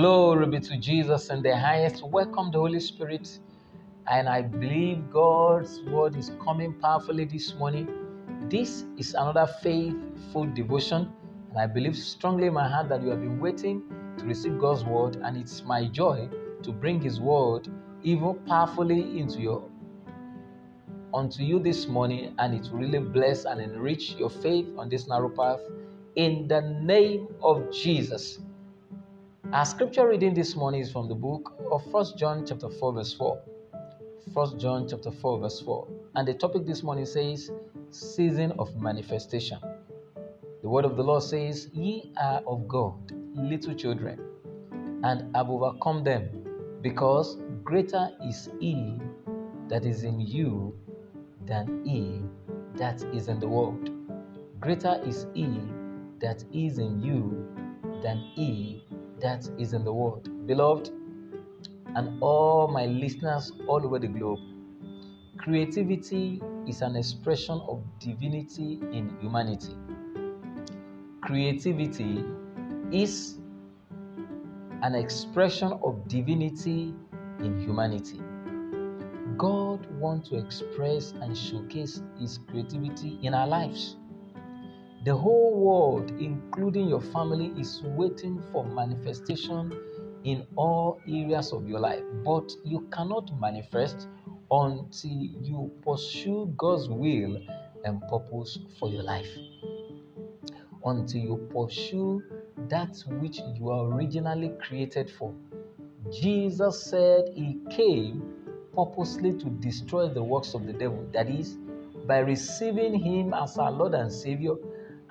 Glory be to Jesus in the highest. Welcome the Holy Spirit. And I believe God's word is coming powerfully this morning. This is another faithful devotion. And I believe strongly in my heart that you have been waiting to receive God's word. And it's my joy to bring His word even powerfully into your unto you this morning, and it will really bless and enrich your faith on this narrow path in the name of Jesus. Our scripture reading this morning is from the book of First John chapter 4 verse 4. First John chapter 4 verse 4. And the topic this morning says season of manifestation. The word of the Lord says, "Ye are of God, little children, and have overcome them, because greater is he that is in you than he that is in the world. Greater is he that is in you than he that is in the world. Beloved, and all my listeners all over the globe, creativity is an expression of divinity in humanity. Creativity is an expression of divinity in humanity. God wants to express and showcase His creativity in our lives. The whole world, including your family, is waiting for manifestation in all areas of your life. But you cannot manifest until you pursue God's will and purpose for your life. Until you pursue that which you are originally created for. Jesus said He came purposely to destroy the works of the devil. That is, by receiving Him as our Lord and Savior,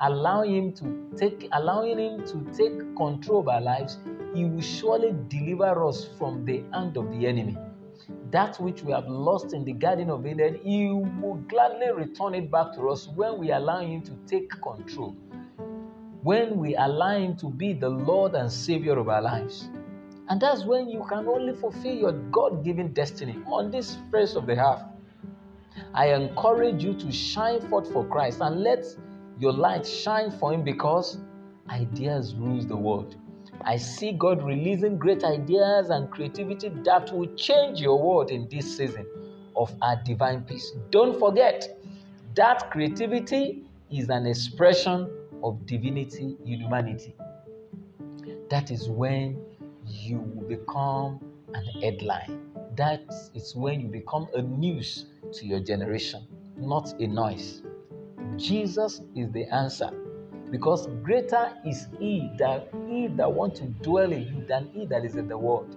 allowing Him to take, allowing Him to take control of our lives, He will surely deliver us from the hand of the enemy. That which we have lost in the Garden of Eden, He will gladly return it back to us when we allow Him to take control. When we allow Him to be the Lord and Savior of our lives. And that's when you can only fulfill your God given destiny on this face of the earth. I encourage you to shine forth for Christ and let your light shine for Him because ideas rules the world. I see God releasing great ideas and creativity that will change your world in this season of our divine peace. Don't forget that creativity is an expression of divinity in humanity. That is when you become an headline. That is when you become a news to your generation, not a noise. Jesus is the answer because greater is he that he that wants to dwell in you than he that is in the world.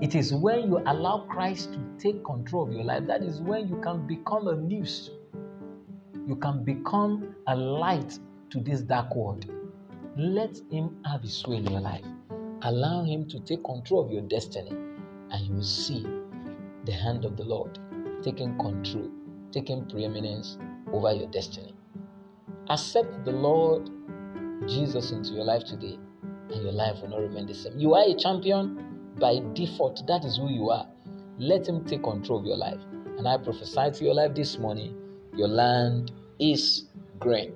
It is when you allow Christ to take control of your life that is when you can become a news. You can become a light to this dark world. Let him have his way in your life. Allow Him to take control of your destiny, and you will see the hand of the Lord taking control, taking preeminence over your destiny. Accept the Lord Jesus into your life today, and your life will not remain the same. You are a champion by default, that is who you are. Let Him take control of your life. And I prophesy to your life this morning your land is green.